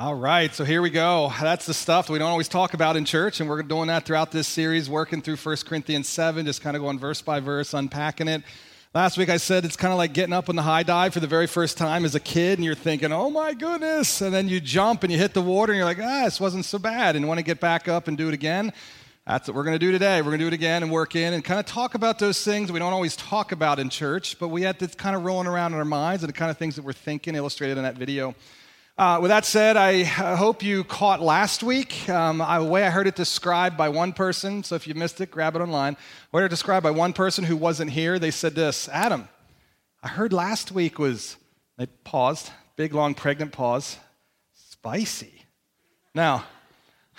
All right, so here we go. That's the stuff that we don't always talk about in church, and we're doing that throughout this series, working through 1 Corinthians 7, just kind of going verse by verse, unpacking it. Last week I said it's kind of like getting up on the high dive for the very first time as a kid, and you're thinking, oh my goodness. And then you jump and you hit the water, and you're like, ah, this wasn't so bad. And want to get back up and do it again. That's what we're going to do today. We're going to do it again and work in and kind of talk about those things we don't always talk about in church, but we had this kind of rolling around in our minds and the kind of things that we're thinking, illustrated in that video. Uh, with that said, I hope you caught last week. Um, the way I heard it described by one person, so if you missed it, grab it online. I heard it described by one person who wasn't here. They said this Adam, I heard last week was, they paused, big, long, pregnant pause, spicy. Now,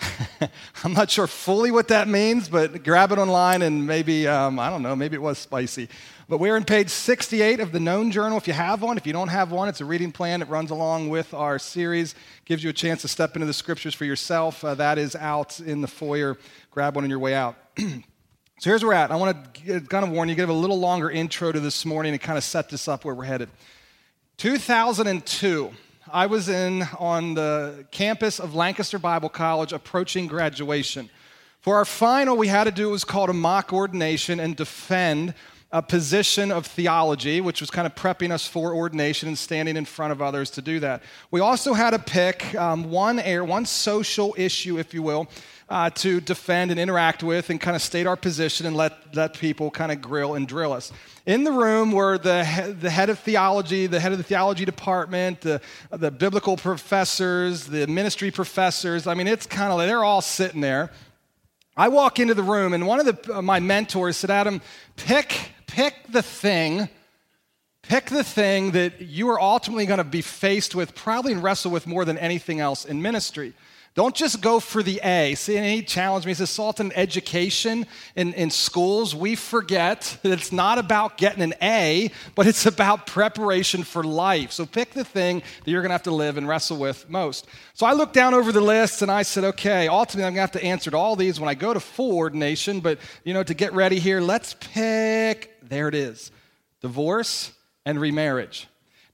I'm not sure fully what that means, but grab it online and maybe, um, I don't know, maybe it was spicy. But we're in page 68 of the Known Journal. If you have one, if you don't have one, it's a reading plan that runs along with our series, gives you a chance to step into the scriptures for yourself. Uh, that is out in the foyer. Grab one on your way out. so here's where we're at. I want to kind of warn you, give a little longer intro to this morning and kind of set this up where we're headed. 2002. I was in on the campus of Lancaster Bible College approaching graduation. For our final, we had to do what was called a mock ordination and defend a position of theology, which was kind of prepping us for ordination and standing in front of others to do that. We also had to pick um, one air, one social issue, if you will, uh, to defend and interact with and kind of state our position and let, let people kind of grill and drill us. In the room were the, he- the head of theology, the head of the theology department, the, the biblical professors, the ministry professors. I mean, it's kind of like they're all sitting there. I walk into the room, and one of the, uh, my mentors said, Adam, pick, pick the thing Pick the thing that you are ultimately going to be faced with, probably and wrestle with more than anything else in ministry. Don't just go for the A. See, and he challenged me. He says, Sultan, education in, in schools, we forget that it's not about getting an A, but it's about preparation for life. So pick the thing that you're going to have to live and wrestle with most. So I looked down over the list and I said, okay, ultimately I'm going to have to answer to all these when I go to full ordination, but, you know, to get ready here, let's pick, there it is, divorce and remarriage.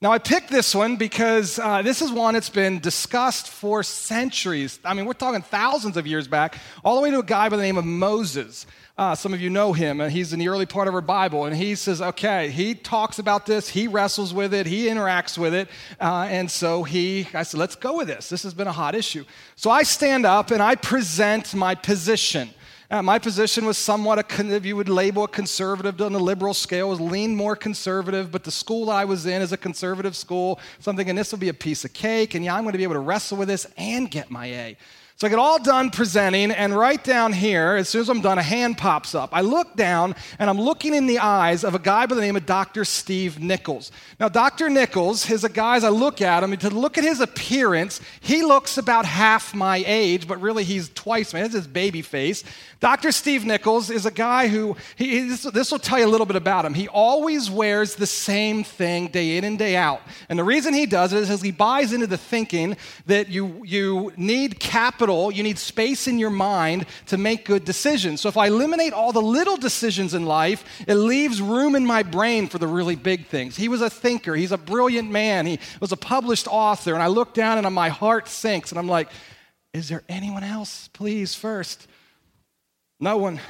Now, I picked this one because uh, this is one that's been discussed for centuries. I mean, we're talking thousands of years back, all the way to a guy by the name of Moses. Uh, some of you know him, and he's in the early part of our Bible. And he says, okay, he talks about this, he wrestles with it, he interacts with it. Uh, and so he, I said, let's go with this. This has been a hot issue. So I stand up and I present my position. Uh, my position was somewhat, a, if you would label a conservative on the liberal scale, was lean more conservative, but the school I was in is a conservative school. So I'm thinking this will be a piece of cake, and yeah, I'm going to be able to wrestle with this and get my A. So I get all done presenting, and right down here, as soon as I'm done, a hand pops up. I look down, and I'm looking in the eyes of a guy by the name of Dr. Steve Nichols. Now, Dr. Nichols is a guy, as I look at him, to look at his appearance, he looks about half my age, but really he's twice my age. his baby face. Dr. Steve Nichols is a guy who, he, this, this will tell you a little bit about him. He always wears the same thing day in and day out. And the reason he does it is because he buys into the thinking that you, you need capital, you need space in your mind to make good decisions. So if I eliminate all the little decisions in life, it leaves room in my brain for the really big things. He was a thinker, he's a brilliant man, he was a published author. And I look down and my heart sinks, and I'm like, is there anyone else, please, first? No one.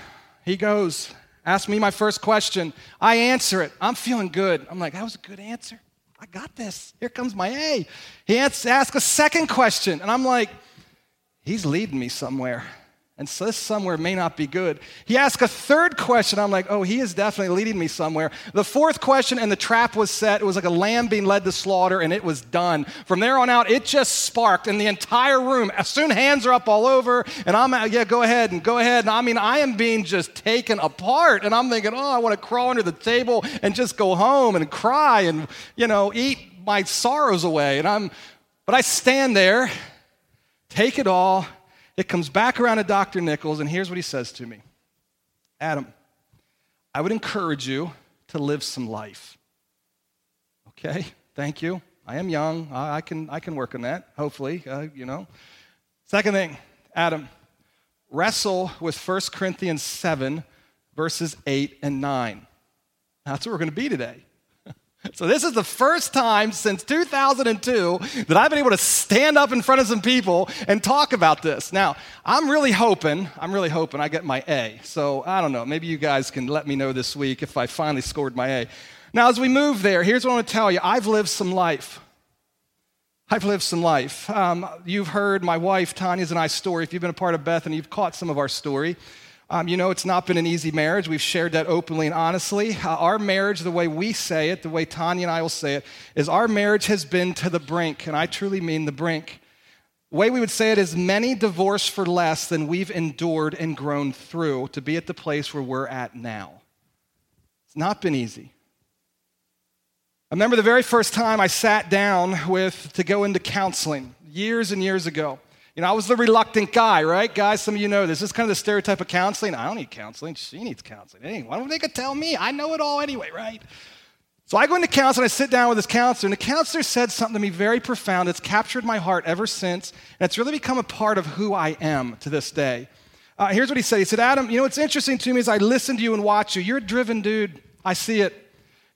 He goes, ask me my first question. I answer it. I'm feeling good. I'm like, that was a good answer. I got this. Here comes my A. He asks a second question, and I'm like, he's leading me somewhere and so this somewhere may not be good. He asked a third question. I'm like, oh, he is definitely leading me somewhere. The fourth question, and the trap was set. It was like a lamb being led to slaughter, and it was done. From there on out, it just sparked in the entire room. As soon hands are up all over, and I'm, uh, yeah, go ahead and go ahead. And I mean, I am being just taken apart, and I'm thinking, oh, I want to crawl under the table and just go home and cry and, you know, eat my sorrows away. And I'm, but I stand there, take it all it comes back around to Dr. Nichols, and here's what he says to me Adam, I would encourage you to live some life. Okay, thank you. I am young. I can, I can work on that, hopefully, uh, you know. Second thing, Adam, wrestle with 1 Corinthians 7, verses 8 and 9. That's what we're going to be today. So, this is the first time since 2002 that I've been able to stand up in front of some people and talk about this. Now, I'm really hoping, I'm really hoping I get my A. So, I don't know, maybe you guys can let me know this week if I finally scored my A. Now, as we move there, here's what I want to tell you I've lived some life. I've lived some life. Um, you've heard my wife Tanya's and I's story. If you've been a part of Bethany, you've caught some of our story. Um, you know, it's not been an easy marriage. We've shared that openly and honestly. Uh, our marriage, the way we say it, the way Tanya and I will say it, is our marriage has been to the brink, and I truly mean the brink. The way we would say it is many divorce for less than we've endured and grown through to be at the place where we're at now. It's not been easy. I remember the very first time I sat down with to go into counseling years and years ago. You know, I was the reluctant guy, right? Guys, some of you know this. This is kind of the stereotype of counseling. I don't need counseling. She needs counseling. Hey, why don't they could tell me? I know it all anyway, right? So I go into counseling, I sit down with this counselor, and the counselor said something to me very profound. It's captured my heart ever since, and it's really become a part of who I am to this day. Uh, here's what he said He said, Adam, you know what's interesting to me is I listen to you and watch you. You're a driven dude. I see it.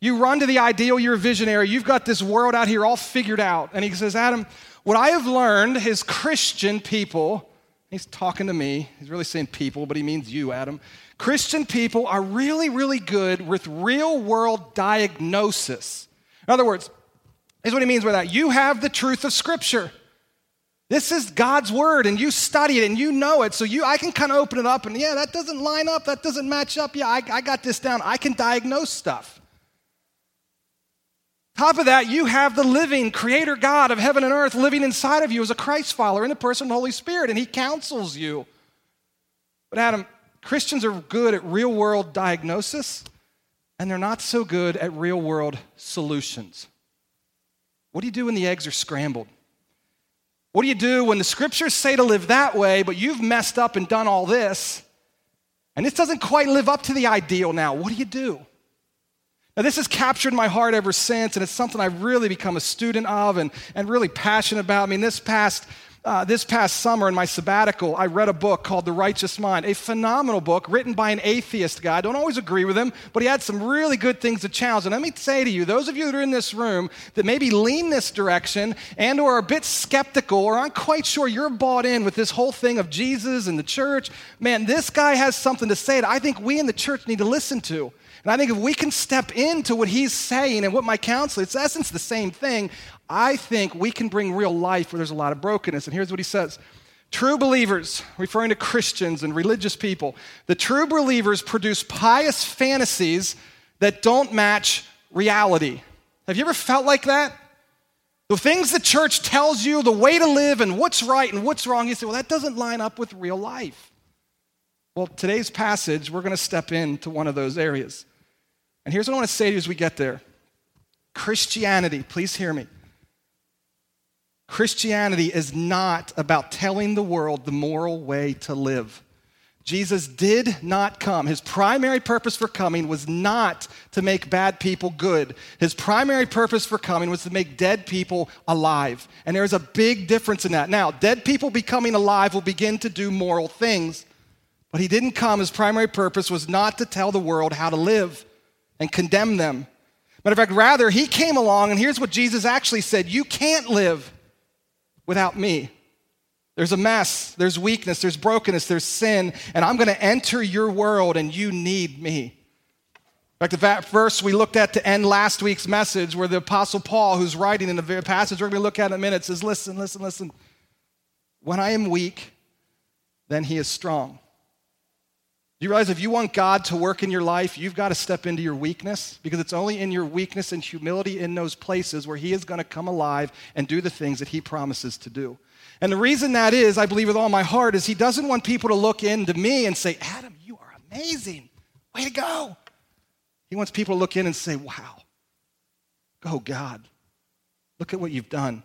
You run to the ideal, you're a visionary. You've got this world out here all figured out. And he says, Adam, what I have learned is Christian people, he's talking to me, he's really saying people, but he means you, Adam. Christian people are really, really good with real world diagnosis. In other words, here's what he means by that you have the truth of Scripture. This is God's word, and you study it and you know it. So you, I can kind of open it up and yeah, that doesn't line up, that doesn't match up. Yeah, I, I got this down. I can diagnose stuff. Top of that, you have the living creator God of heaven and earth living inside of you as a Christ follower in the person of the Holy Spirit, and He counsels you. But Adam, Christians are good at real world diagnosis, and they're not so good at real world solutions. What do you do when the eggs are scrambled? What do you do when the scriptures say to live that way, but you've messed up and done all this, and this doesn't quite live up to the ideal now? What do you do? Now, this has captured my heart ever since, and it's something I've really become a student of and, and really passionate about. I mean, this past, uh, this past summer in my sabbatical, I read a book called The Righteous Mind, a phenomenal book written by an atheist guy. I don't always agree with him, but he had some really good things to challenge. And let me say to you, those of you that are in this room that maybe lean this direction and or are a bit skeptical or aren't quite sure you're bought in with this whole thing of Jesus and the church, man, this guy has something to say that I think we in the church need to listen to. And I think if we can step into what he's saying and what my counsel, it's essence the same thing. I think we can bring real life where there's a lot of brokenness. And here's what he says. True believers, referring to Christians and religious people, the true believers produce pious fantasies that don't match reality. Have you ever felt like that? The things the church tells you, the way to live, and what's right and what's wrong, you say, well, that doesn't line up with real life. Well, today's passage, we're going to step into one of those areas. And here's what I want to say to you as we get there Christianity, please hear me. Christianity is not about telling the world the moral way to live. Jesus did not come. His primary purpose for coming was not to make bad people good. His primary purpose for coming was to make dead people alive. And there's a big difference in that. Now, dead people becoming alive will begin to do moral things. But he didn't come. His primary purpose was not to tell the world how to live and condemn them. Matter of fact, rather, he came along, and here's what Jesus actually said You can't live without me. There's a mess, there's weakness, there's brokenness, there's sin, and I'm going to enter your world, and you need me. In fact, the verse we looked at to end last week's message, where the Apostle Paul, who's writing in the passage we're going to look at in a minute, says, Listen, listen, listen. When I am weak, then he is strong. You realize if you want God to work in your life, you've got to step into your weakness? Because it's only in your weakness and humility in those places where He is going to come alive and do the things that He promises to do. And the reason that is, I believe with all my heart, is He doesn't want people to look into me and say, Adam, you are amazing. Way to go. He wants people to look in and say, wow, go God. Look at what you've done.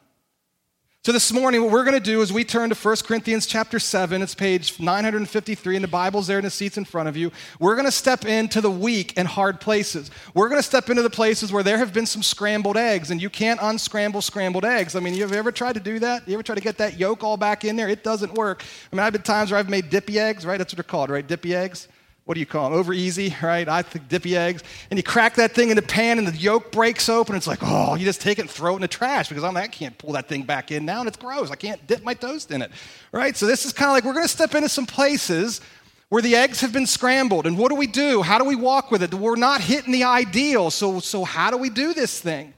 So this morning, what we're going to do is we turn to 1 Corinthians chapter 7. It's page 953, and the Bible's there in the seats in front of you. We're going to step into the weak and hard places. We're going to step into the places where there have been some scrambled eggs, and you can't unscramble scrambled eggs. I mean, you ever tried to do that? You ever try to get that yolk all back in there? It doesn't work. I mean, I've been times where I've made dippy eggs, right? That's what they're called, right? Dippy eggs. What do you call them? Over easy, right? I think dippy eggs. And you crack that thing in the pan and the yolk breaks open. It's like, oh, you just take it and throw it in the trash because I'm like, I can't pull that thing back in now and it's gross. I can't dip my toast in it, right? So this is kind of like we're going to step into some places where the eggs have been scrambled. And what do we do? How do we walk with it? We're not hitting the ideal. So, so how do we do this thing?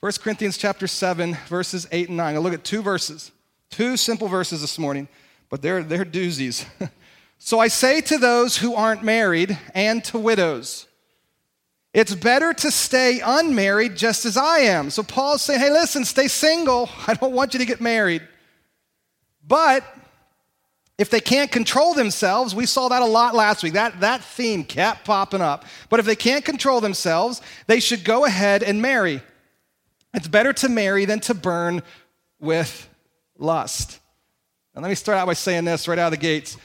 1 Corinthians chapter 7, verses 8 and 9. I look at two verses, two simple verses this morning, but they're, they're doozies. So I say to those who aren't married and to widows, it's better to stay unmarried just as I am. So Paul's saying, hey, listen, stay single. I don't want you to get married. But if they can't control themselves, we saw that a lot last week. That, that theme kept popping up. But if they can't control themselves, they should go ahead and marry. It's better to marry than to burn with lust. And let me start out by saying this right out of the gates.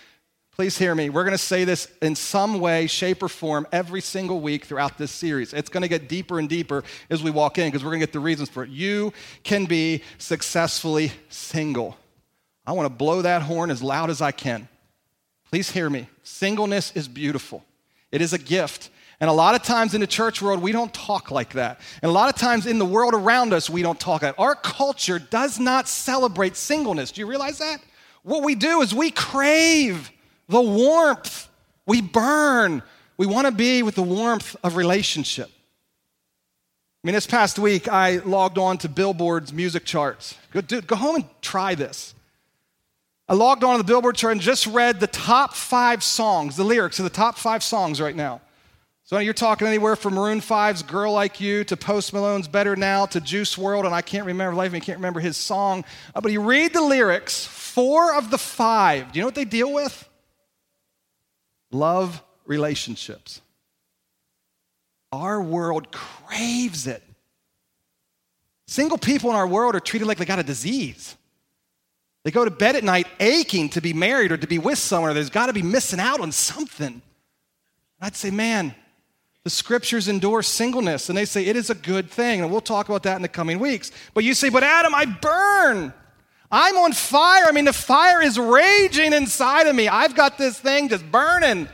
Please hear me. We're going to say this in some way, shape, or form every single week throughout this series. It's going to get deeper and deeper as we walk in because we're going to get the reasons for it. You can be successfully single. I want to blow that horn as loud as I can. Please hear me. Singleness is beautiful, it is a gift. And a lot of times in the church world, we don't talk like that. And a lot of times in the world around us, we don't talk like that. Our culture does not celebrate singleness. Do you realize that? What we do is we crave the warmth. We burn. We want to be with the warmth of relationship. I mean, this past week, I logged on to Billboard's music charts. Go, dude, go home and try this. I logged on to the Billboard chart and just read the top five songs, the lyrics of the top five songs right now. So you're talking anywhere from Maroon 5's Girl Like You to Post Malone's Better Now to Juice WRLD, and I can't remember, life me, can't remember his song. Uh, but you read the lyrics, four of the five, do you know what they deal with? Love relationships. Our world craves it. Single people in our world are treated like they got a disease. They go to bed at night aching to be married or to be with someone, or there's got to be missing out on something. I'd say, man, the scriptures endorse singleness, and they say it is a good thing, and we'll talk about that in the coming weeks. But you say, but Adam, I burn. I'm on fire. I mean, the fire is raging inside of me. I've got this thing just burning.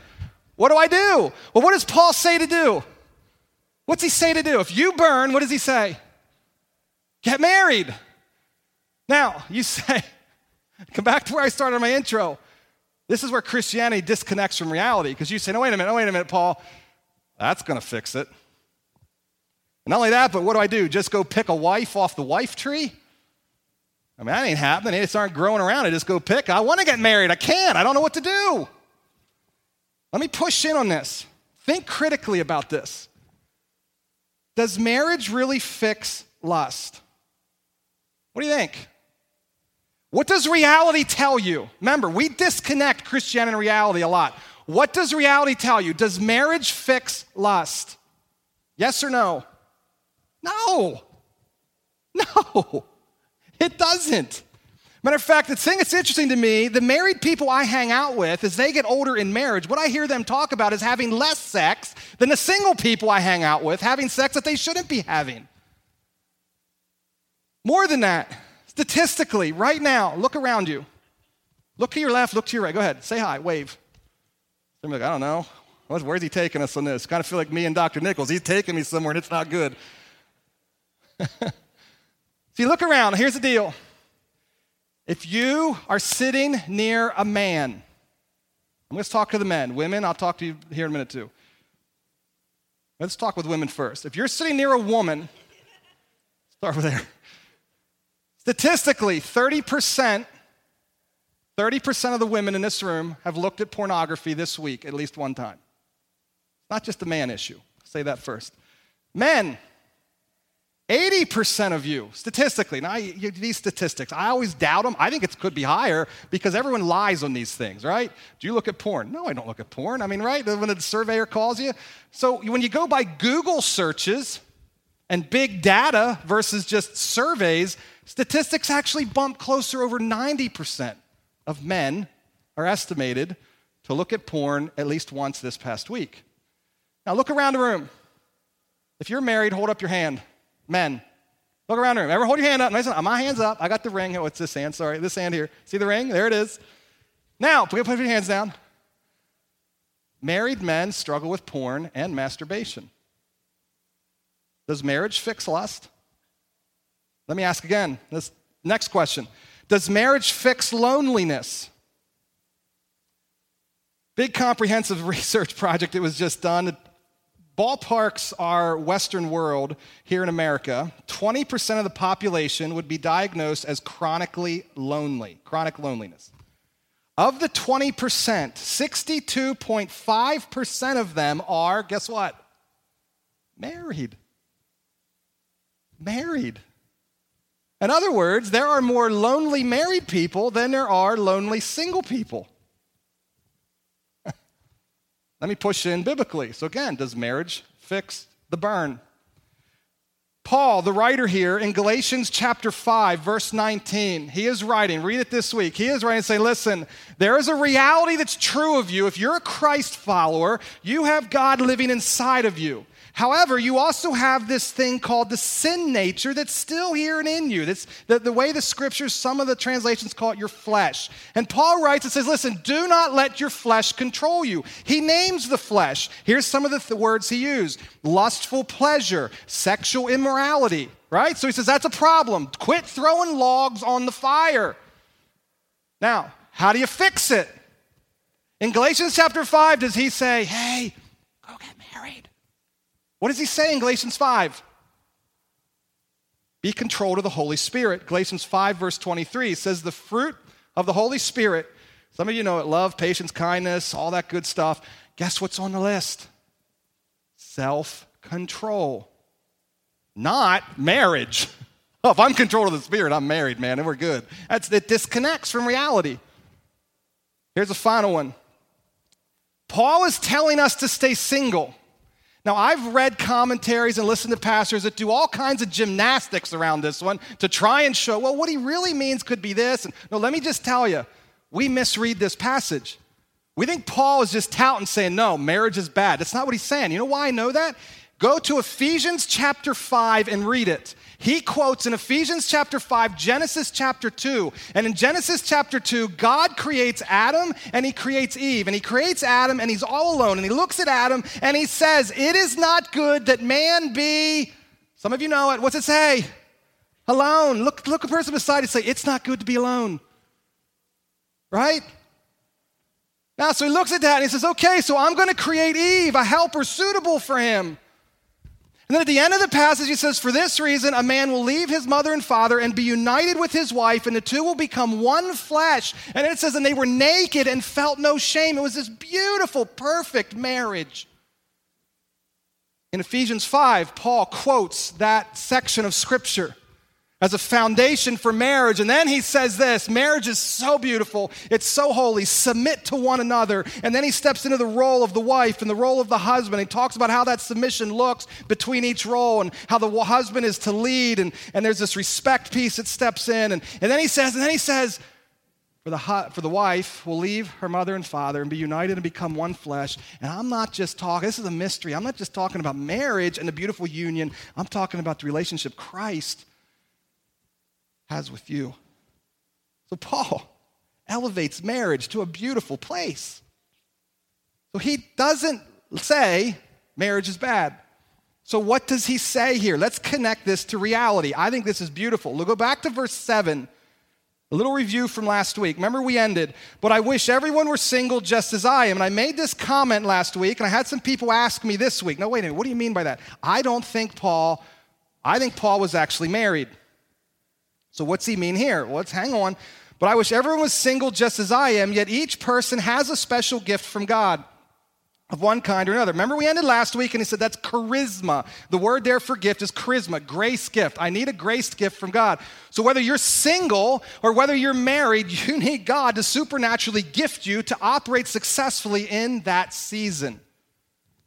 What do I do? Well, what does Paul say to do? What's he say to do? If you burn, what does he say? Get married. Now, you say, come back to where I started my intro. This is where Christianity disconnects from reality because you say, no, wait a minute, wait a minute, Paul. That's going to fix it. And not only that, but what do I do? Just go pick a wife off the wife tree? I mean, that ain't happening. They just aren't growing around. I just go pick. I want to get married. I can't. I don't know what to do. Let me push in on this. Think critically about this. Does marriage really fix lust? What do you think? What does reality tell you? Remember, we disconnect Christianity and reality a lot. What does reality tell you? Does marriage fix lust? Yes or no? No. No. It doesn't. Matter of fact, the thing that's interesting to me, the married people I hang out with, as they get older in marriage, what I hear them talk about is having less sex than the single people I hang out with, having sex that they shouldn't be having. More than that, statistically, right now, look around you. Look to your left, look to your right. Go ahead, say hi, wave. Somebody like, I don't know. Where's he taking us on this? Kind of feel like me and Dr. Nichols. He's taking me somewhere and it's not good. If you look around, here's the deal. If you are sitting near a man, I'm going to talk to the men. Women, I'll talk to you here in a minute too. Let's talk with women first. If you're sitting near a woman, start with there. Statistically, 30%, 30% of the women in this room have looked at pornography this week at least one time. It's not just a man issue. say that first. Men, 80% of you, statistically, now you, these statistics, I always doubt them. I think it could be higher because everyone lies on these things, right? Do you look at porn? No, I don't look at porn. I mean, right? When the surveyor calls you. So when you go by Google searches and big data versus just surveys, statistics actually bump closer over 90% of men are estimated to look at porn at least once this past week. Now look around the room. If you're married, hold up your hand. Men, look around the room. Ever hold your hand up? Listen, my hand's up. I got the ring. It's this hand. Sorry, this hand here. See the ring? There it is. Now, put your hands down. married men struggle with porn and masturbation. Does marriage fix lust? Let me ask again. This next question. Does marriage fix loneliness? Big comprehensive research project that was just done. Ballparks our Western world here in America. 20% of the population would be diagnosed as chronically lonely, chronic loneliness. Of the 20%, 62.5% of them are, guess what? Married. Married. In other words, there are more lonely married people than there are lonely single people. Let me push in biblically. So, again, does marriage fix the burn? Paul, the writer here in Galatians chapter 5, verse 19, he is writing, read it this week. He is writing saying, Listen, there is a reality that's true of you. If you're a Christ follower, you have God living inside of you. However, you also have this thing called the sin nature that's still here and in you. That's the, the way the scriptures, some of the translations call it your flesh. And Paul writes and says, listen, do not let your flesh control you. He names the flesh. Here's some of the th- words he used lustful pleasure, sexual immorality, right? So he says, that's a problem. Quit throwing logs on the fire. Now, how do you fix it? In Galatians chapter 5, does he say, hey, go get married? What does he say in Galatians 5? Be controlled of the Holy Spirit. Galatians 5, verse 23 says, The fruit of the Holy Spirit, some of you know it love, patience, kindness, all that good stuff. Guess what's on the list? Self control, not marriage. Oh, if I'm controlled of the Spirit, I'm married, man, and we're good. That's, it disconnects from reality. Here's a final one Paul is telling us to stay single. Now, I've read commentaries and listened to pastors that do all kinds of gymnastics around this one to try and show, well, what he really means could be this. And, no, let me just tell you, we misread this passage. We think Paul is just touting saying, no, marriage is bad. That's not what he's saying. You know why I know that? Go to Ephesians chapter 5 and read it. He quotes in Ephesians chapter 5, Genesis chapter 2. And in Genesis chapter 2, God creates Adam and he creates Eve. And he creates Adam and he's all alone. And he looks at Adam and he says, It is not good that man be, some of you know it. What's it say? Alone. Look, look a person beside you say, It's not good to be alone. Right? Now, so he looks at that and he says, Okay, so I'm going to create Eve, a helper suitable for him. And then at the end of the passage, he says, For this reason, a man will leave his mother and father and be united with his wife, and the two will become one flesh. And it says, And they were naked and felt no shame. It was this beautiful, perfect marriage. In Ephesians 5, Paul quotes that section of scripture as a foundation for marriage. And then he says this marriage is so beautiful, it's so holy, submit to one another. And then he steps into the role of the wife and the role of the husband. He talks about how that submission looks between each role and how the husband is to lead. And, and there's this respect piece that steps in. And, and then he says, and then he says, for the, for the wife will leave her mother and father and be united and become one flesh. And I'm not just talking, this is a mystery. I'm not just talking about marriage and the beautiful union. I'm talking about the relationship Christ has with you. So Paul elevates marriage to a beautiful place. So he doesn't say marriage is bad. So what does he say here? Let's connect this to reality. I think this is beautiful. We'll go back to verse 7. A little review from last week. Remember, we ended, but I wish everyone were single just as I am. And I made this comment last week, and I had some people ask me this week, no, wait a minute, what do you mean by that? I don't think Paul, I think Paul was actually married. So, what's he mean here? Well, let's hang on. But I wish everyone was single just as I am, yet each person has a special gift from God of one kind or another. Remember, we ended last week and he said that's charisma. The word there for gift is charisma, grace gift. I need a grace gift from God. So, whether you're single or whether you're married, you need God to supernaturally gift you to operate successfully in that season.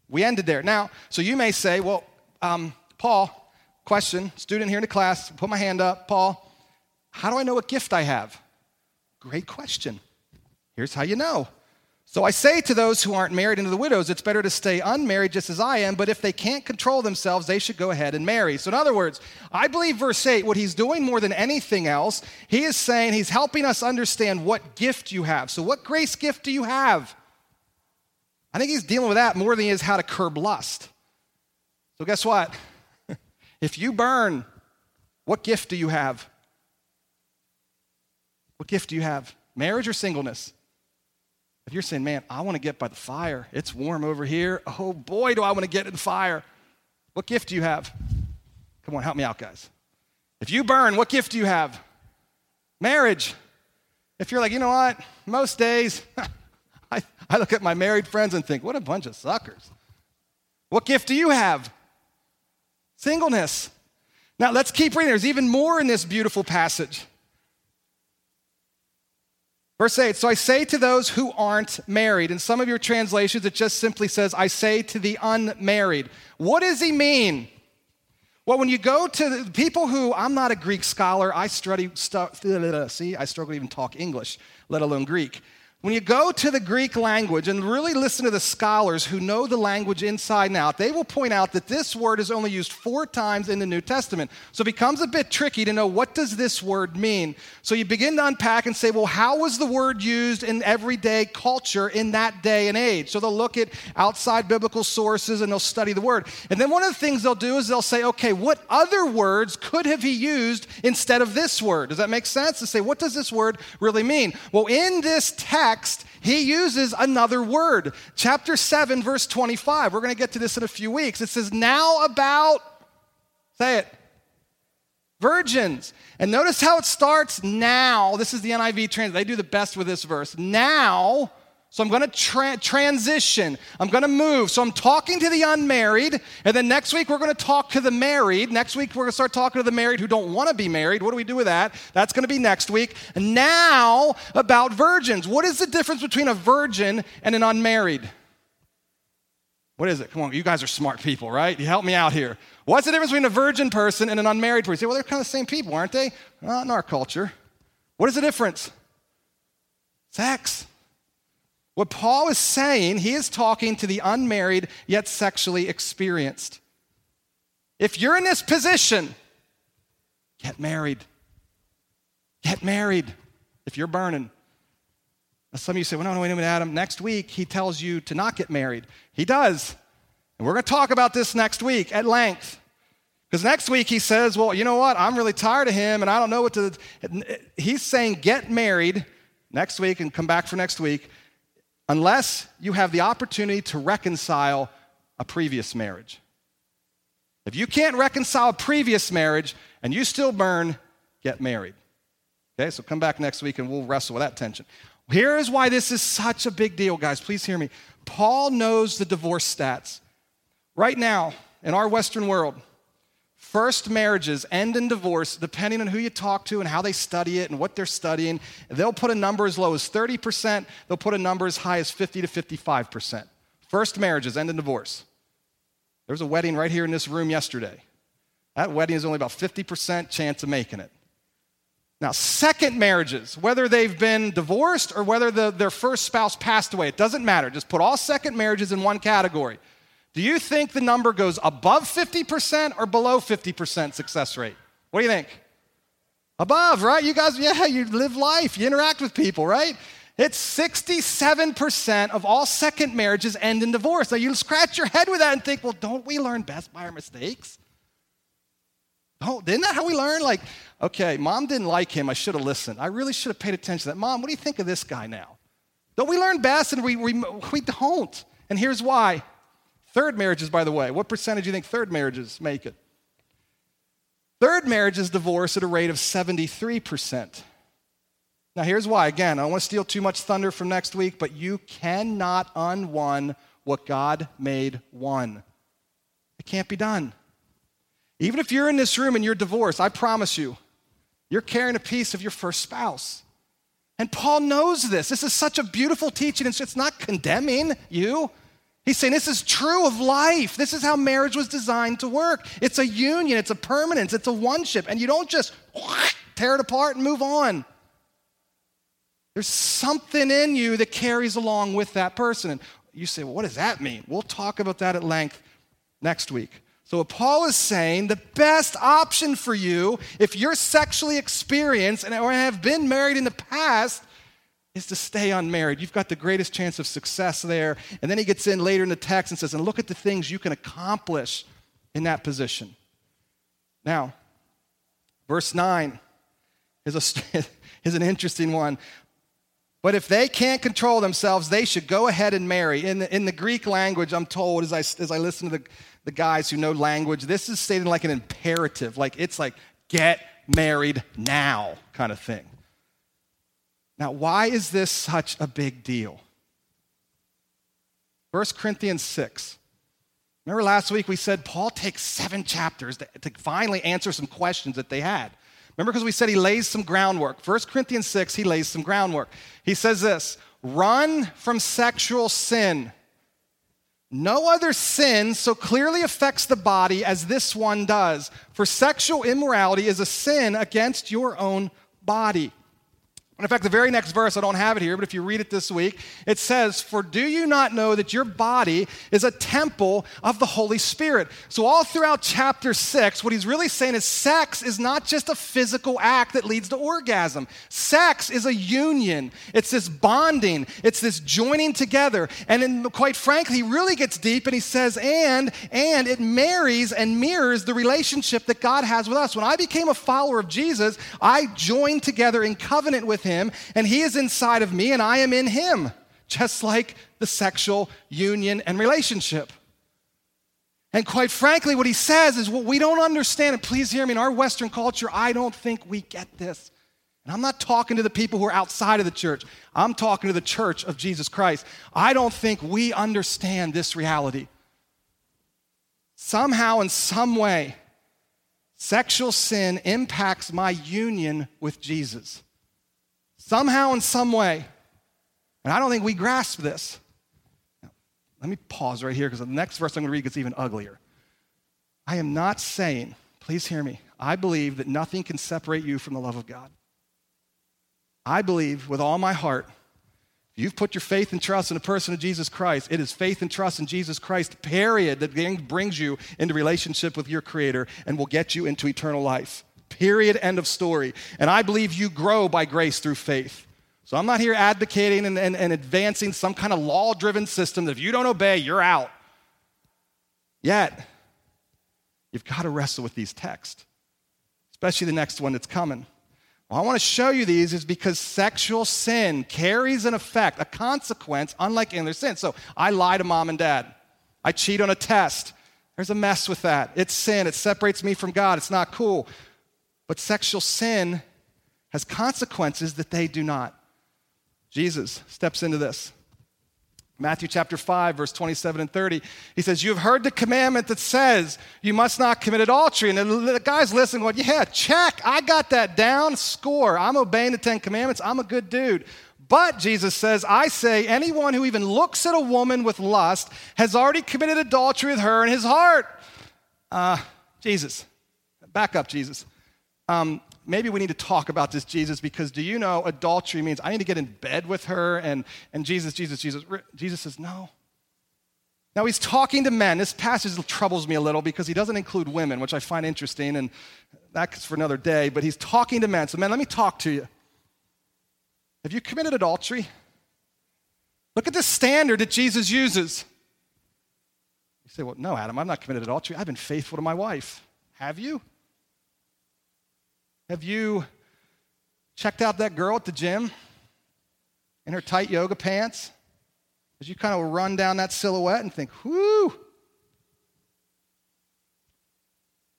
We ended there. Now, so you may say, well, um, Paul, question, student here in the class, put my hand up. Paul, how do I know what gift I have? Great question. Here's how you know. So I say to those who aren't married and to the widows, it's better to stay unmarried just as I am, but if they can't control themselves, they should go ahead and marry. So, in other words, I believe verse 8, what he's doing more than anything else, he is saying he's helping us understand what gift you have. So, what grace gift do you have? I think he's dealing with that more than he is how to curb lust. So, guess what? if you burn, what gift do you have? What gift do you have? Marriage or singleness? If you're saying, man, I want to get by the fire, it's warm over here. Oh boy, do I want to get in the fire. What gift do you have? Come on, help me out, guys. If you burn, what gift do you have? Marriage. If you're like, you know what, most days, I, I look at my married friends and think, what a bunch of suckers. What gift do you have? Singleness. Now let's keep reading. There's even more in this beautiful passage. Verse 8, so I say to those who aren't married. In some of your translations, it just simply says, I say to the unmarried. What does he mean? Well, when you go to the people who, I'm not a Greek scholar, I study, stuff, see, I struggle to even talk English, let alone Greek. When you go to the Greek language and really listen to the scholars who know the language inside and out, they will point out that this word is only used four times in the New Testament. So it becomes a bit tricky to know what does this word mean. So you begin to unpack and say, well, how was the word used in everyday culture in that day and age? So they'll look at outside biblical sources and they'll study the word. And then one of the things they'll do is they'll say, okay, what other words could have he used instead of this word? Does that make sense? To say, what does this word really mean? Well, in this text, text, he uses another word. Chapter 7, verse 25. We're going to get to this in a few weeks. It says, Now about, say it, virgins. And notice how it starts now. This is the NIV translation. They do the best with this verse. Now so I'm going to tra- transition. I'm going to move. So I'm talking to the unmarried, and then next week we're going to talk to the married. Next week we're going to start talking to the married who don't want to be married. What do we do with that? That's going to be next week. And now about virgins. What is the difference between a virgin and an unmarried? What is it? Come on, you guys are smart people, right? You help me out here. What's the difference between a virgin person and an unmarried person? You say, well, they're kind of the same people, aren't they? Not in our culture. What is the difference? Sex. What Paul is saying, he is talking to the unmarried yet sexually experienced. If you're in this position, get married. Get married if you're burning. Now, some of you say, well, no, no, wait a minute, Adam. Next week, he tells you to not get married. He does. And we're going to talk about this next week at length. Because next week he says, well, you know what? I'm really tired of him and I don't know what to. He's saying, get married next week and come back for next week unless you have the opportunity to reconcile a previous marriage. If you can't reconcile a previous marriage and you still burn, get married. Okay, so come back next week and we'll wrestle with that tension. Here is why this is such a big deal, guys. Please hear me. Paul knows the divorce stats. Right now, in our Western world, First marriages end in divorce depending on who you talk to and how they study it and what they're studying. They'll put a number as low as 30%, they'll put a number as high as 50 to 55%. First marriages end in divorce. There was a wedding right here in this room yesterday. That wedding is only about 50% chance of making it. Now, second marriages, whether they've been divorced or whether the, their first spouse passed away, it doesn't matter. Just put all second marriages in one category. Do you think the number goes above 50% or below 50% success rate? What do you think? Above, right? You guys, yeah, you live life, you interact with people, right? It's 67% of all second marriages end in divorce. Now you scratch your head with that and think, well, don't we learn best by our mistakes? Oh, isn't that how we learn? Like, okay, mom didn't like him. I should have listened. I really should have paid attention to that. Mom, what do you think of this guy now? Don't we learn best? And we, we, we don't. And here's why Third marriages, by the way, what percentage do you think third marriages make it? Third marriages divorce at a rate of 73%. Now, here's why. Again, I don't want to steal too much thunder from next week, but you cannot unone what God made one. It can't be done. Even if you're in this room and you're divorced, I promise you, you're carrying a piece of your first spouse. And Paul knows this. This is such a beautiful teaching. It's not condemning you, He's saying this is true of life. This is how marriage was designed to work. It's a union, it's a permanence, it's a oneship, and you don't just tear it apart and move on. There's something in you that carries along with that person. And you say, well, what does that mean? We'll talk about that at length next week. So, what Paul is saying, the best option for you, if you're sexually experienced and or have been married in the past, is to stay unmarried. You've got the greatest chance of success there. And then he gets in later in the text and says, and look at the things you can accomplish in that position. Now, verse 9 is, a, is an interesting one. But if they can't control themselves, they should go ahead and marry. In the, in the Greek language, I'm told, as I, as I listen to the, the guys who know language, this is stated like an imperative. Like it's like, get married now kind of thing. Now, why is this such a big deal? 1 Corinthians 6. Remember last week we said Paul takes seven chapters to, to finally answer some questions that they had. Remember, because we said he lays some groundwork. 1 Corinthians 6, he lays some groundwork. He says this run from sexual sin. No other sin so clearly affects the body as this one does, for sexual immorality is a sin against your own body. And in fact, the very next verse, I don't have it here, but if you read it this week, it says, For do you not know that your body is a temple of the Holy Spirit? So, all throughout chapter six, what he's really saying is sex is not just a physical act that leads to orgasm. Sex is a union, it's this bonding, it's this joining together. And then, quite frankly, he really gets deep and he says, And, and it marries and mirrors the relationship that God has with us. When I became a follower of Jesus, I joined together in covenant with him him, and he is inside of me, and I am in him, just like the sexual union and relationship. And quite frankly, what he says is what we don't understand, and please hear me, in our Western culture, I don't think we get this. And I'm not talking to the people who are outside of the church, I'm talking to the church of Jesus Christ. I don't think we understand this reality. Somehow, in some way, sexual sin impacts my union with Jesus somehow, in some way. And I don't think we grasp this. Now, let me pause right here because the next verse I'm going to read gets even uglier. I am not saying, please hear me, I believe that nothing can separate you from the love of God. I believe with all my heart, if you've put your faith and trust in the person of Jesus Christ, it is faith and trust in Jesus Christ, period, that brings you into relationship with your Creator and will get you into eternal life. Period. End of story. And I believe you grow by grace through faith. So I'm not here advocating and, and, and advancing some kind of law driven system that if you don't obey, you're out. Yet, you've got to wrestle with these texts, especially the next one that's coming. Well, I want to show you these is because sexual sin carries an effect, a consequence, unlike any other sin. So I lie to mom and dad. I cheat on a test. There's a mess with that. It's sin. It separates me from God. It's not cool. But sexual sin has consequences that they do not. Jesus steps into this. Matthew chapter 5, verse 27 and 30. He says, You have heard the commandment that says you must not commit adultery. And the guy's listening, going, Yeah, check. I got that down. Score. I'm obeying the Ten Commandments. I'm a good dude. But Jesus says, I say, anyone who even looks at a woman with lust has already committed adultery with her in his heart. Uh, Jesus, back up, Jesus um, maybe we need to talk about this, Jesus, because do you know adultery means I need to get in bed with her? And, and Jesus, Jesus, Jesus. Jesus says, no. Now he's talking to men. This passage troubles me a little because he doesn't include women, which I find interesting, and that's for another day. But he's talking to men. So, men, let me talk to you. Have you committed adultery? Look at the standard that Jesus uses. You say, well, no, Adam, I've not committed adultery. I've been faithful to my wife. Have you? Have you checked out that girl at the gym in her tight yoga pants? As you kind of run down that silhouette and think, whoo.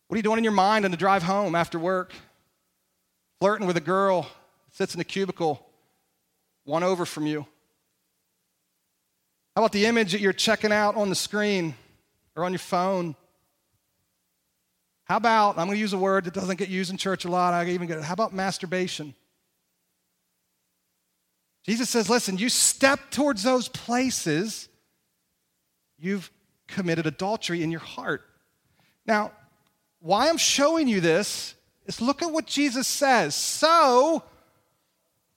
What are you doing in your mind on the drive home after work? Flirting with a girl sits in a cubicle one over from you. How about the image that you're checking out on the screen or on your phone? How about, I'm going to use a word that doesn't get used in church a lot. I even get how about masturbation? Jesus says, listen, you step towards those places, you've committed adultery in your heart. Now, why I'm showing you this is look at what Jesus says. So,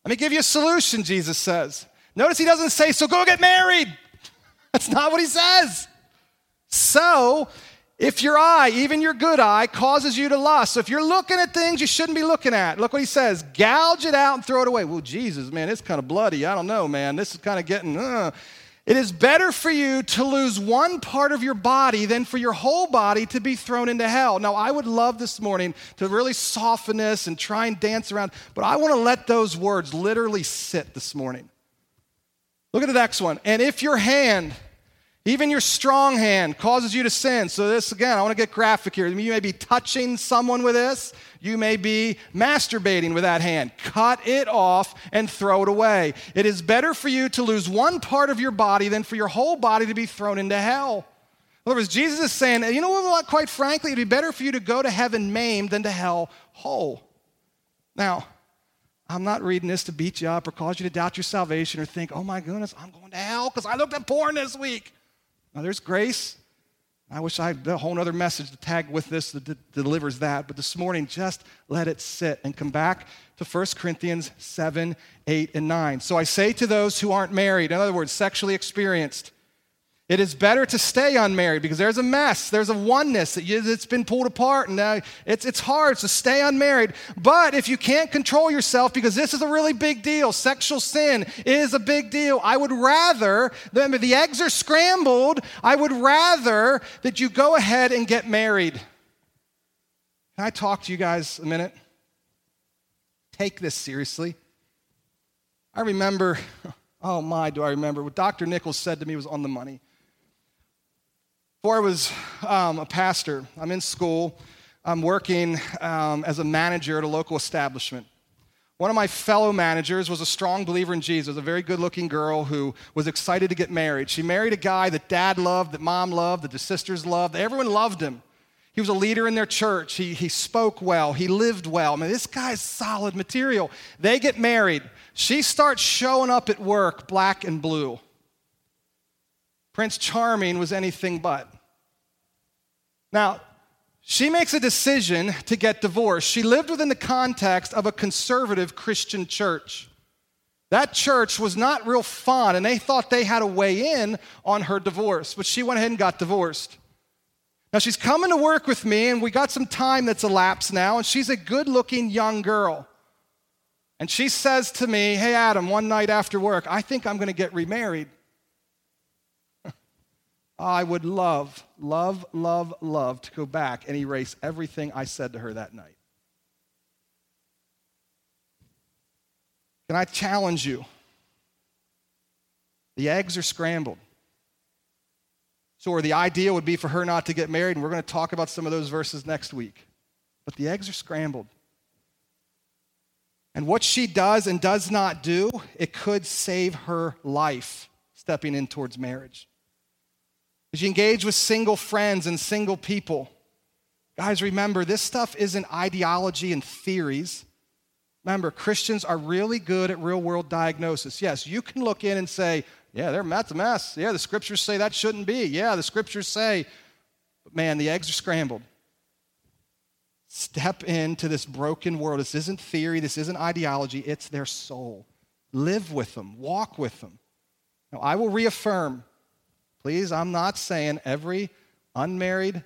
let me give you a solution, Jesus says. Notice he doesn't say, so go get married. That's not what he says. So, if your eye, even your good eye, causes you to lust, so if you're looking at things you shouldn't be looking at, look what he says gouge it out and throw it away. Well, Jesus, man, it's kind of bloody. I don't know, man. This is kind of getting, uh. It is better for you to lose one part of your body than for your whole body to be thrown into hell. Now, I would love this morning to really soften this and try and dance around, but I want to let those words literally sit this morning. Look at the next one. And if your hand, even your strong hand causes you to sin. So, this again, I want to get graphic here. You may be touching someone with this, you may be masturbating with that hand. Cut it off and throw it away. It is better for you to lose one part of your body than for your whole body to be thrown into hell. In other words, Jesus is saying, you know what, quite frankly, it'd be better for you to go to heaven maimed than to hell whole. Now, I'm not reading this to beat you up or cause you to doubt your salvation or think, oh my goodness, I'm going to hell because I looked at porn this week. Now, there's grace. I wish I had a whole other message to tag with this that d- delivers that. But this morning, just let it sit and come back to 1 Corinthians 7, 8, and 9. So I say to those who aren't married, in other words, sexually experienced, it is better to stay unmarried because there's a mess, there's a oneness that it's been pulled apart, and uh, it's, it's hard to stay unmarried. But if you can't control yourself, because this is a really big deal, sexual sin is a big deal, I would rather, the, the eggs are scrambled, I would rather that you go ahead and get married. Can I talk to you guys a minute? Take this seriously. I remember, oh my, do I remember what Dr. Nichols said to me was on the money. Before I was um, a pastor, I'm in school. I'm working um, as a manager at a local establishment. One of my fellow managers was a strong believer in Jesus, a very good looking girl who was excited to get married. She married a guy that dad loved, that mom loved, that the sisters loved. Everyone loved him. He was a leader in their church. He, he spoke well. He lived well. I mean, this guy's solid material. They get married. She starts showing up at work black and blue. Prince Charming was anything but. Now, she makes a decision to get divorced. She lived within the context of a conservative Christian church. That church was not real fun, and they thought they had a way in on her divorce, but she went ahead and got divorced. Now, she's coming to work with me, and we got some time that's elapsed now, and she's a good looking young girl. And she says to me, Hey, Adam, one night after work, I think I'm going to get remarried. I would love, love, love, love to go back and erase everything I said to her that night. Can I challenge you? The eggs are scrambled. So, or the idea would be for her not to get married, and we're going to talk about some of those verses next week. But the eggs are scrambled. And what she does and does not do, it could save her life stepping in towards marriage. As you engage with single friends and single people, guys, remember this stuff isn't ideology and theories. Remember, Christians are really good at real world diagnosis. Yes, you can look in and say, yeah, they're, that's a mess. Yeah, the scriptures say that shouldn't be. Yeah, the scriptures say, but man, the eggs are scrambled. Step into this broken world. This isn't theory, this isn't ideology, it's their soul. Live with them, walk with them. Now, I will reaffirm Please, I'm not saying every unmarried,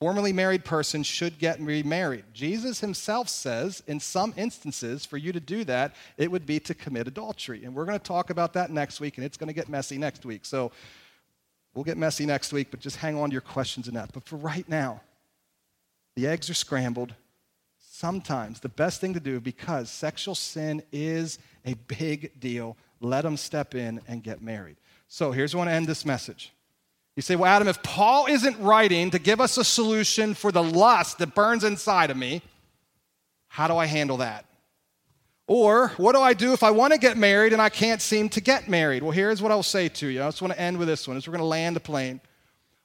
formerly married person should get remarried. Jesus himself says, in some instances, for you to do that, it would be to commit adultery. And we're going to talk about that next week, and it's going to get messy next week. So we'll get messy next week, but just hang on to your questions in that. But for right now, the eggs are scrambled. Sometimes the best thing to do, because sexual sin is a big deal, let them step in and get married. So here's where I want to end this message. You say, well, Adam, if Paul isn't writing to give us a solution for the lust that burns inside of me, how do I handle that? Or what do I do if I want to get married and I can't seem to get married? Well, here's what I'll say to you. I just want to end with this one as we're going to land a plane.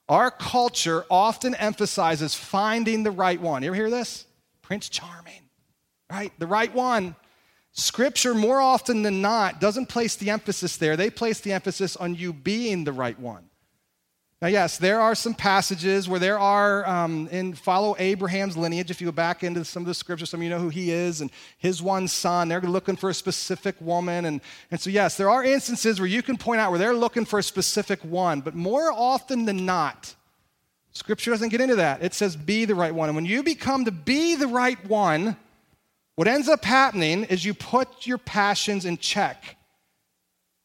Our culture often emphasizes finding the right one. You ever hear this? Prince Charming, right? The right one. Scripture, more often than not, doesn't place the emphasis there. They place the emphasis on you being the right one. Now, yes, there are some passages where there are, um, in follow Abraham's lineage, if you go back into some of the scriptures, some of you know who he is and his one son. They're looking for a specific woman. And, and so, yes, there are instances where you can point out where they're looking for a specific one. But more often than not, Scripture doesn't get into that. It says be the right one. And when you become to be the right one, what ends up happening is you put your passions in check.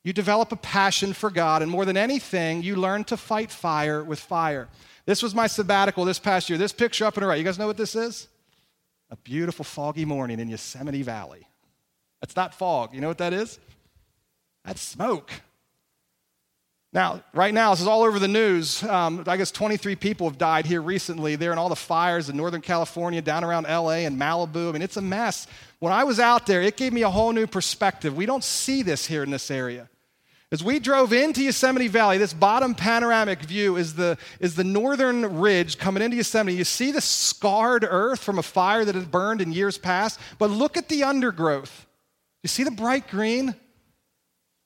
You develop a passion for God, and more than anything, you learn to fight fire with fire. This was my sabbatical this past year. This picture up and right, you guys know what this is? A beautiful foggy morning in Yosemite Valley. That's not fog. You know what that is? That's smoke. Now, right now, this is all over the news. Um, I guess 23 people have died here recently. They're in all the fires in Northern California, down around LA and Malibu. I mean, it's a mess. When I was out there, it gave me a whole new perspective. We don't see this here in this area. As we drove into Yosemite Valley, this bottom panoramic view is the, is the northern ridge coming into Yosemite. You see the scarred earth from a fire that had burned in years past, but look at the undergrowth. You see the bright green?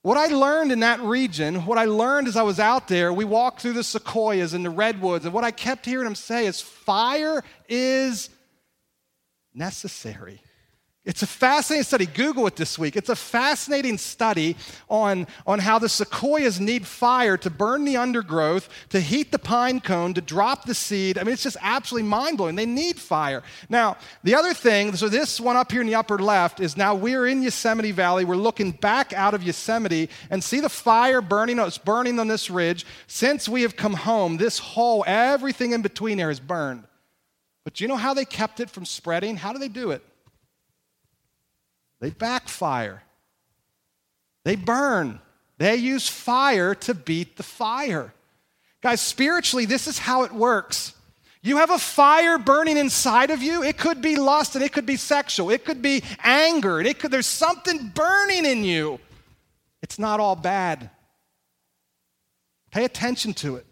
What I learned in that region, what I learned as I was out there, we walked through the sequoias and the redwoods, and what I kept hearing him say is fire is necessary. It's a fascinating study. Google it this week. It's a fascinating study on, on how the sequoias need fire to burn the undergrowth, to heat the pine cone, to drop the seed. I mean, it's just absolutely mind blowing. They need fire. Now, the other thing, so this one up here in the upper left is now we're in Yosemite Valley. We're looking back out of Yosemite and see the fire burning. It's burning on this ridge. Since we have come home, this whole, everything in between there is burned. But do you know how they kept it from spreading? How do they do it? They backfire. They burn. They use fire to beat the fire. Guys, spiritually, this is how it works. You have a fire burning inside of you. It could be lust and it could be sexual. It could be anger it could there's something burning in you. It's not all bad. Pay attention to it.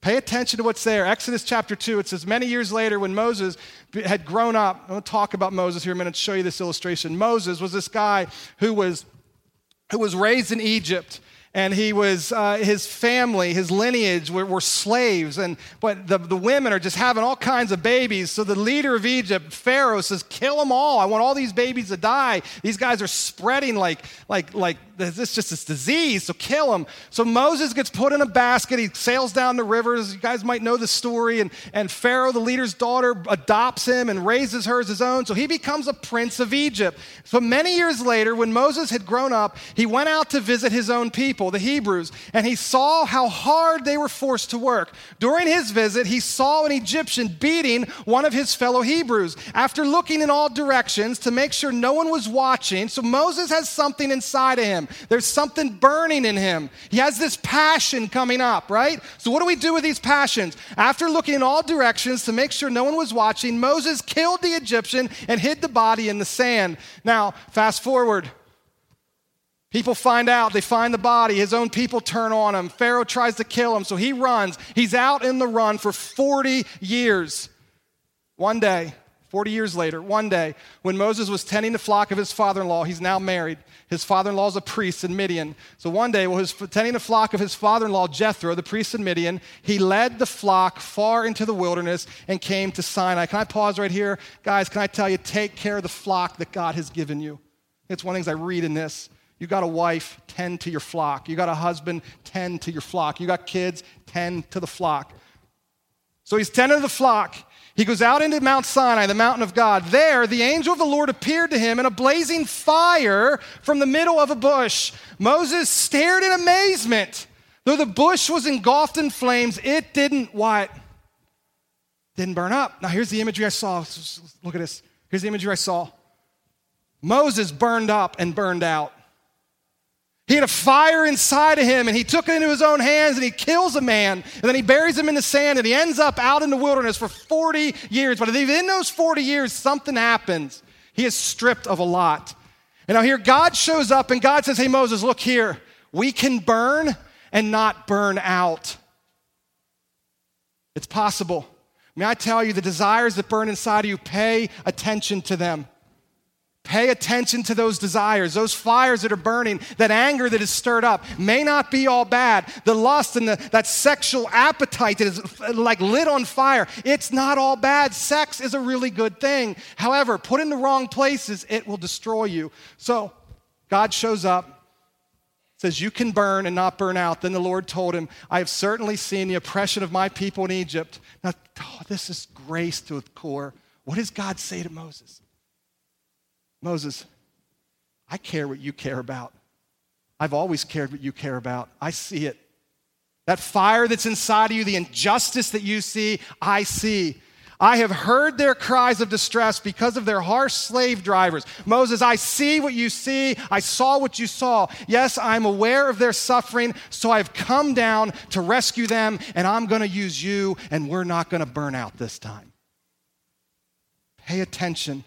Pay attention to what's there. Exodus chapter 2, it says, Many years later, when Moses had grown up, I'm going to talk about Moses here a minute show you this illustration. Moses was this guy who was, who was raised in Egypt and he was uh, his family his lineage were, were, slaves and but the, the women are just having all kinds of babies so the leader of egypt pharaoh says kill them all i want all these babies to die these guys are spreading like like like this is just this disease so kill them so moses gets put in a basket he sails down the rivers you guys might know the story and, and pharaoh the leader's daughter adopts him and raises her as his own so he becomes a prince of egypt so many years later when moses had grown up he went out to visit his own people, the Hebrews, and he saw how hard they were forced to work. During his visit, he saw an Egyptian beating one of his fellow Hebrews. After looking in all directions to make sure no one was watching, so Moses has something inside of him. There's something burning in him. He has this passion coming up, right? So, what do we do with these passions? After looking in all directions to make sure no one was watching, Moses killed the Egyptian and hid the body in the sand. Now, fast forward. People find out, they find the body. His own people turn on him. Pharaoh tries to kill him, so he runs. He's out in the run for 40 years. One day, 40 years later, one day, when Moses was tending the flock of his father in law, he's now married. His father in law is a priest in Midian. So one day, while he was tending the flock of his father in law, Jethro, the priest in Midian, he led the flock far into the wilderness and came to Sinai. Can I pause right here? Guys, can I tell you, take care of the flock that God has given you? It's one of the things I read in this. You got a wife, tend to your flock. You got a husband, tend to your flock. You got kids, tend to the flock. So he's tending to the flock. He goes out into Mount Sinai, the mountain of God. There, the angel of the Lord appeared to him in a blazing fire from the middle of a bush. Moses stared in amazement. Though the bush was engulfed in flames, it didn't what? Didn't burn up. Now, here's the imagery I saw. Look at this. Here's the imagery I saw Moses burned up and burned out. He had a fire inside of him and he took it into his own hands and he kills a man and then he buries him in the sand and he ends up out in the wilderness for 40 years. But in those 40 years, something happens. He is stripped of a lot. And now here God shows up and God says, Hey, Moses, look here. We can burn and not burn out. It's possible. May I tell you, the desires that burn inside of you, pay attention to them. Pay attention to those desires, those fires that are burning, that anger that is stirred up may not be all bad. The lust and the, that sexual appetite that is like lit on fire, it's not all bad. Sex is a really good thing. However, put in the wrong places, it will destroy you. So, God shows up. says, You can burn and not burn out. Then the Lord told him, I have certainly seen the oppression of my people in Egypt. Now, oh, this is grace to the core. What does God say to Moses? Moses, I care what you care about. I've always cared what you care about. I see it. That fire that's inside of you, the injustice that you see, I see. I have heard their cries of distress because of their harsh slave drivers. Moses, I see what you see. I saw what you saw. Yes, I'm aware of their suffering, so I've come down to rescue them, and I'm going to use you, and we're not going to burn out this time. Pay attention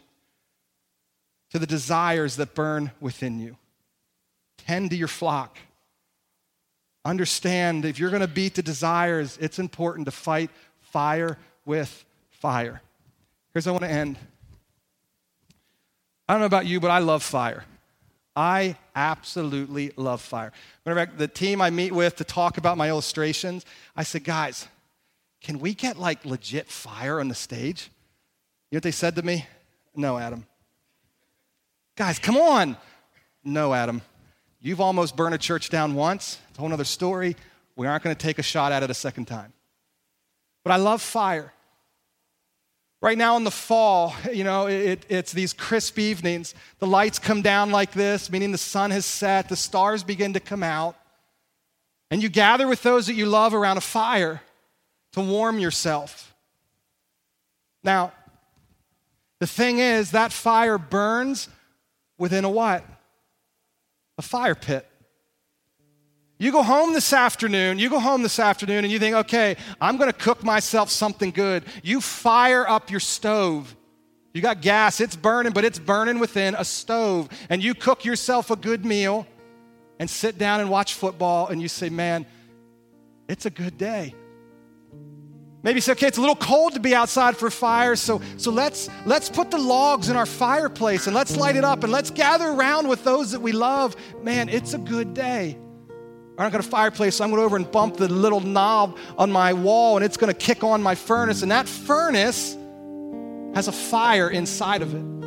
to the desires that burn within you, tend to your flock. Understand if you're going to beat the desires, it's important to fight fire with fire. Here's how I want to end. I don't know about you, but I love fire. I absolutely love fire. Whenever the team I meet with to talk about my illustrations, I said, guys, can we get like legit fire on the stage? You know what they said to me? No, Adam. Guys, come on. No, Adam. You've almost burned a church down once. It's a whole other story. We aren't going to take a shot at it a second time. But I love fire. Right now in the fall, you know, it, it's these crisp evenings. The lights come down like this, meaning the sun has set, the stars begin to come out. And you gather with those that you love around a fire to warm yourself. Now, the thing is, that fire burns within a what? A fire pit. You go home this afternoon, you go home this afternoon and you think, okay, I'm gonna cook myself something good. You fire up your stove. You got gas, it's burning, but it's burning within a stove. And you cook yourself a good meal and sit down and watch football and you say, man, it's a good day. Maybe say, okay, it's a little cold to be outside for fire, so, so let's, let's put the logs in our fireplace and let's light it up and let's gather around with those that we love. Man, it's a good day. I don't got a fireplace, so I'm going to over and bump the little knob on my wall and it's going to kick on my furnace. And that furnace has a fire inside of it.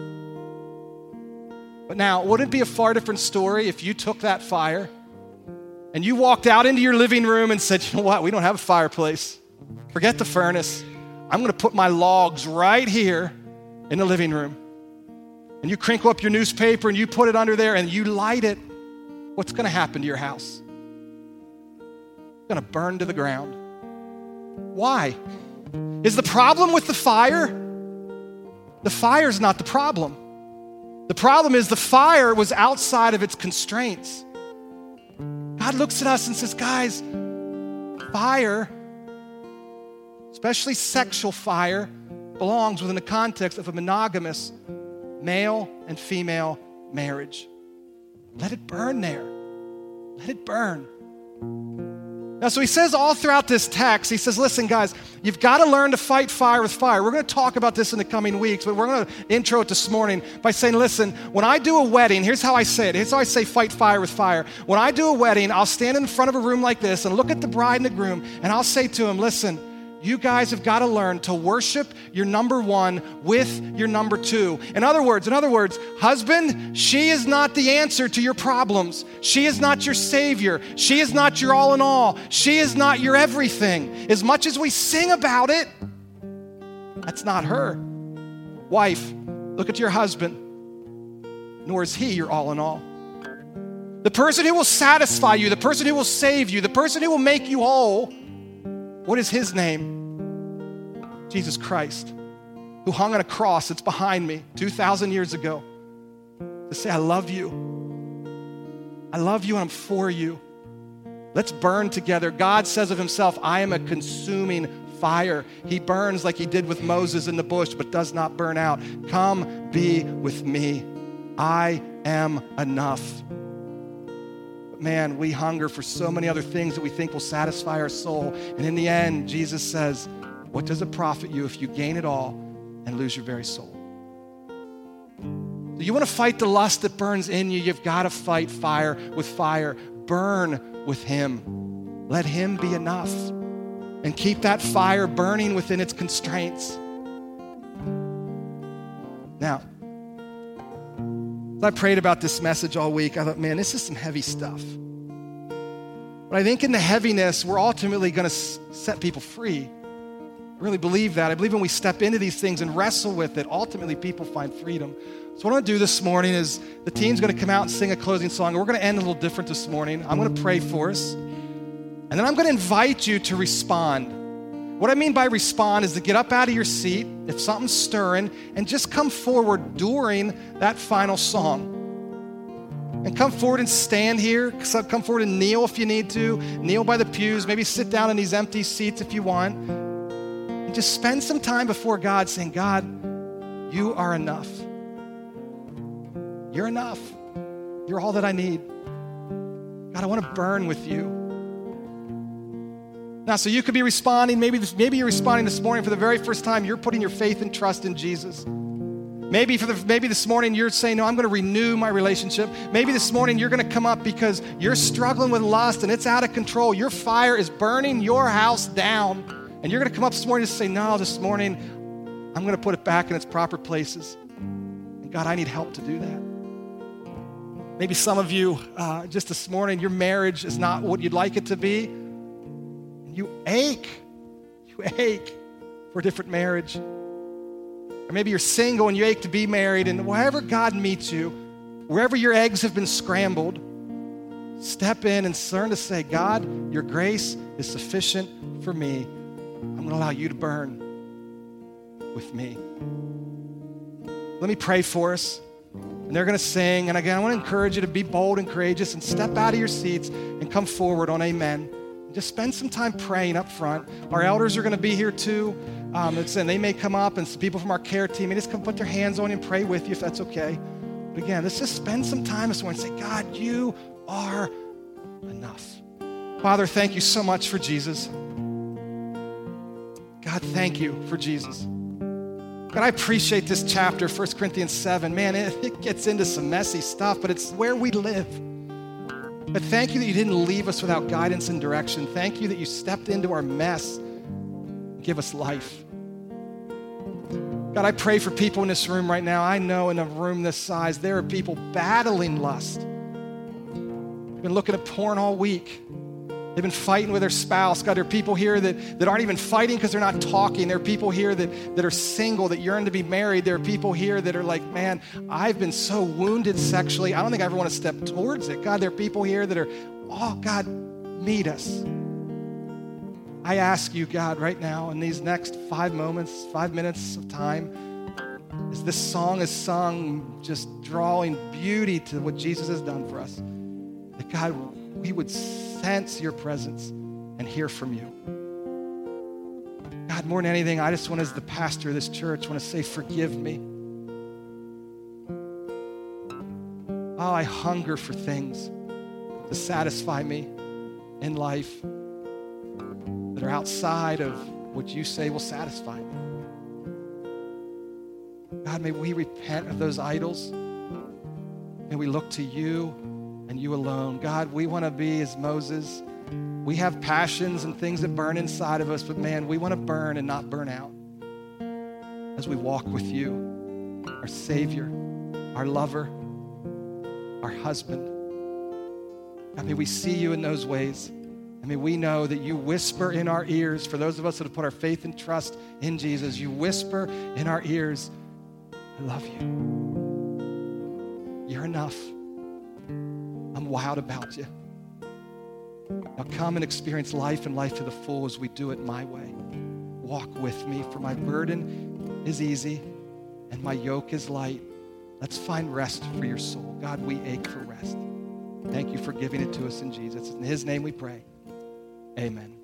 But now, wouldn't it be a far different story if you took that fire and you walked out into your living room and said, you know what, we don't have a fireplace. Forget the furnace. I'm going to put my logs right here in the living room. And you crinkle up your newspaper and you put it under there and you light it. What's going to happen to your house? It's going to burn to the ground. Why? Is the problem with the fire? The fire is not the problem. The problem is the fire was outside of its constraints. God looks at us and says, guys, fire, especially sexual fire, belongs within the context of a monogamous male and female marriage. Let it burn there. Let it burn. Now, so he says all throughout this text, he says, listen, guys, you've got to learn to fight fire with fire. We're going to talk about this in the coming weeks, but we're going to intro it this morning by saying, listen, when I do a wedding, here's how I say it. Here's how I say fight fire with fire. When I do a wedding, I'll stand in front of a room like this and look at the bride and the groom, and I'll say to him, listen, you guys have got to learn to worship your number one with your number two. In other words, in other words, husband, she is not the answer to your problems. She is not your savior. She is not your all in all. She is not your everything. As much as we sing about it, that's not her. Wife, look at your husband, nor is he your all in all. The person who will satisfy you, the person who will save you, the person who will make you whole what is his name? Jesus Christ, who hung on a cross that's behind me 2,000 years ago to say, I love you. I love you and I'm for you. Let's burn together. God says of himself, I am a consuming fire. He burns like he did with Moses in the bush, but does not burn out. Come be with me. I am enough man, we hunger for so many other things that we think will satisfy our soul. And in the end, Jesus says, What does it profit you if you gain it all and lose your very soul? you want to fight the lust that burns in you, you've got to fight fire with fire. Burn with Him. Let Him be enough. And keep that fire burning within its constraints. Now, I prayed about this message all week, I thought, man, this is some heavy stuff. But I think in the heaviness, we're ultimately going to set people free. I really believe that. I believe when we step into these things and wrestle with it, ultimately people find freedom. So, what I'm going to do this morning is the team's going to come out and sing a closing song. We're going to end a little different this morning. I'm going to pray for us. And then I'm going to invite you to respond. What I mean by respond is to get up out of your seat if something's stirring and just come forward during that final song. And come forward and stand here. Come forward and kneel if you need to. Kneel by the pews. Maybe sit down in these empty seats if you want. And just spend some time before God saying, God, you are enough. You're enough. You're all that I need. God, I want to burn with you. Now, so you could be responding. Maybe, this, maybe you're responding this morning for the very first time. You're putting your faith and trust in Jesus. Maybe, for the, maybe this morning you're saying, No, I'm going to renew my relationship. Maybe this morning you're going to come up because you're struggling with lust and it's out of control. Your fire is burning your house down. And you're going to come up this morning and say, No, this morning I'm going to put it back in its proper places. And God, I need help to do that. Maybe some of you, uh, just this morning, your marriage is not what you'd like it to be. You ache. You ache for a different marriage. Or maybe you're single and you ache to be married, and wherever God meets you, wherever your eggs have been scrambled, step in and learn to say, God, your grace is sufficient for me. I'm going to allow you to burn with me. Let me pray for us. And they're going to sing. And again, I want to encourage you to be bold and courageous and step out of your seats and come forward on amen. Just spend some time praying up front. Our elders are going to be here too. Um, and they may come up, and some people from our care team may just come put their hands on you and pray with you if that's okay. But again, let's just spend some time this morning and say, God, you are enough. Father, thank you so much for Jesus. God, thank you for Jesus. God, I appreciate this chapter, 1 Corinthians 7. Man, it, it gets into some messy stuff, but it's where we live. But thank you that you didn't leave us without guidance and direction. Thank you that you stepped into our mess. Give us life. God, I pray for people in this room right now. I know in a room this size, there are people battling lust. They've been looking at porn all week. They've been fighting with their spouse. God, there are people here that, that aren't even fighting because they're not talking. There are people here that, that are single, that yearn to be married. There are people here that are like, man, I've been so wounded sexually. I don't think I ever want to step towards it. God, there are people here that are, oh, God, meet us. I ask you, God, right now, in these next five moments, five minutes of time, as this song is sung, just drawing beauty to what Jesus has done for us, that God, we would sense your presence and hear from you. God, more than anything, I just want, as the pastor of this church, want to say, forgive me. Oh, I hunger for things to satisfy me in life that are outside of what you say will satisfy me. God, may we repent of those idols. and we look to you and you alone. God, we want to be as Moses. We have passions and things that burn inside of us, but man, we want to burn and not burn out as we walk with you, our Savior, our lover, our husband. God, may we see you in those ways. I mean, we know that you whisper in our ears, for those of us that have put our faith and trust in Jesus, you whisper in our ears, I love you. You're enough. Wild about you. Now come and experience life and life to the full as we do it my way. Walk with me, for my burden is easy and my yoke is light. Let's find rest for your soul. God, we ache for rest. Thank you for giving it to us in Jesus. In his name we pray. Amen.